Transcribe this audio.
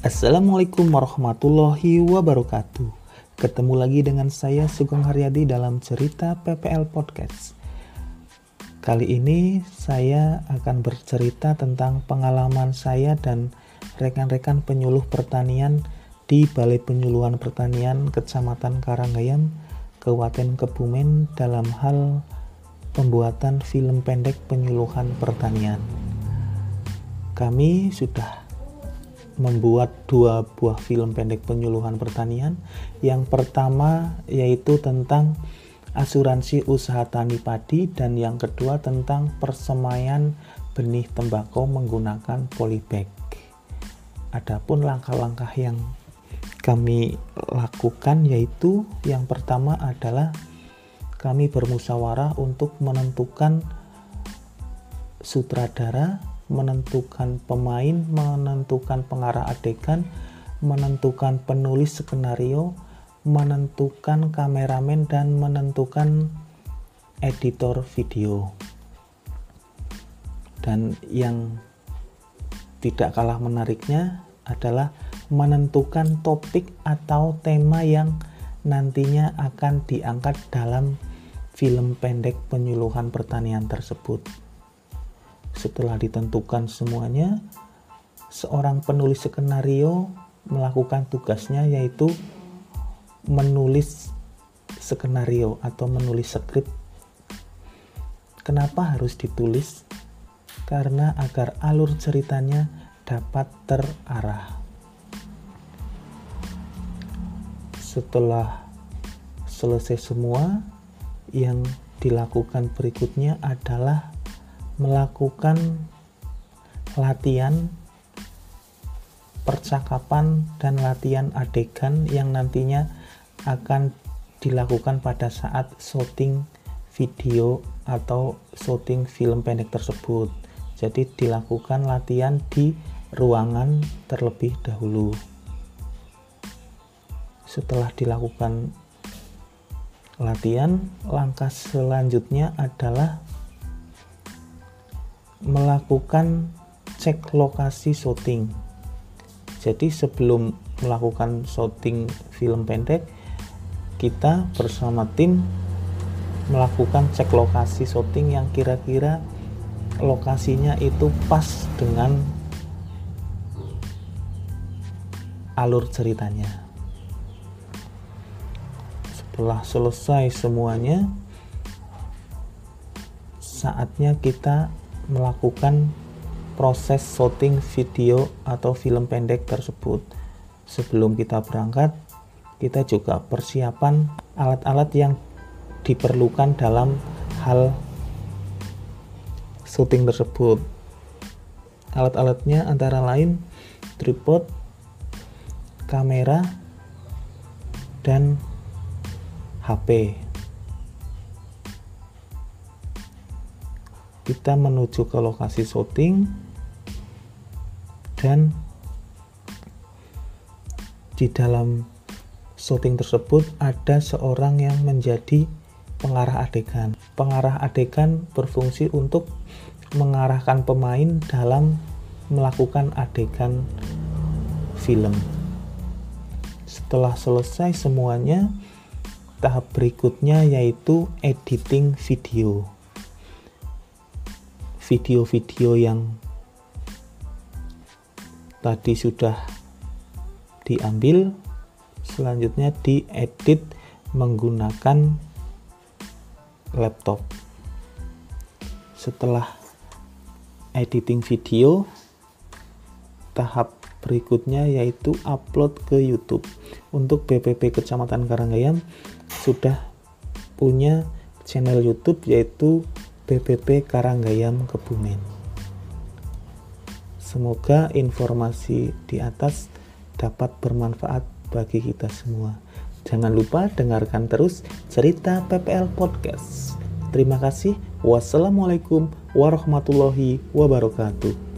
Assalamualaikum warahmatullahi wabarakatuh. Ketemu lagi dengan saya Sugeng Haryadi dalam cerita PPL Podcast. Kali ini saya akan bercerita tentang pengalaman saya dan rekan-rekan penyuluh pertanian di Balai Penyuluhan Pertanian Kecamatan Karanggayam, Kabupaten Kebumen dalam hal pembuatan film pendek penyuluhan pertanian. Kami sudah membuat dua buah film pendek penyuluhan pertanian. Yang pertama yaitu tentang asuransi usaha tani padi dan yang kedua tentang persemaian benih tembakau menggunakan polybag. Adapun langkah-langkah yang kami lakukan yaitu yang pertama adalah kami bermusyawarah untuk menentukan sutradara menentukan pemain, menentukan pengarah adegan, menentukan penulis skenario, menentukan kameramen dan menentukan editor video. Dan yang tidak kalah menariknya adalah menentukan topik atau tema yang nantinya akan diangkat dalam film pendek penyuluhan pertanian tersebut. Setelah ditentukan semuanya, seorang penulis skenario melakukan tugasnya yaitu menulis skenario atau menulis skrip. Kenapa harus ditulis? Karena agar alur ceritanya dapat terarah. Setelah selesai semua, yang dilakukan berikutnya adalah melakukan latihan percakapan dan latihan adegan yang nantinya akan dilakukan pada saat syuting video atau syuting film pendek tersebut. Jadi dilakukan latihan di ruangan terlebih dahulu. Setelah dilakukan latihan, langkah selanjutnya adalah melakukan cek lokasi syuting. Jadi sebelum melakukan syuting film pendek, kita bersama tim melakukan cek lokasi syuting yang kira-kira lokasinya itu pas dengan alur ceritanya. Setelah selesai semuanya, saatnya kita melakukan proses shooting video atau film pendek tersebut. Sebelum kita berangkat, kita juga persiapan alat-alat yang diperlukan dalam hal syuting tersebut. Alat-alatnya antara lain tripod, kamera, dan HP. Kita menuju ke lokasi syuting dan di dalam syuting tersebut ada seorang yang menjadi pengarah adegan. Pengarah adegan berfungsi untuk mengarahkan pemain dalam melakukan adegan film. Setelah selesai semuanya, tahap berikutnya yaitu editing video video-video yang tadi sudah diambil selanjutnya diedit menggunakan laptop. Setelah editing video tahap berikutnya yaitu upload ke YouTube. Untuk BPP Kecamatan Karanggayam sudah punya channel YouTube yaitu BPP Karanggayam Kebumen. Semoga informasi di atas dapat bermanfaat bagi kita semua. Jangan lupa dengarkan terus cerita PPL Podcast. Terima kasih. Wassalamualaikum warahmatullahi wabarakatuh.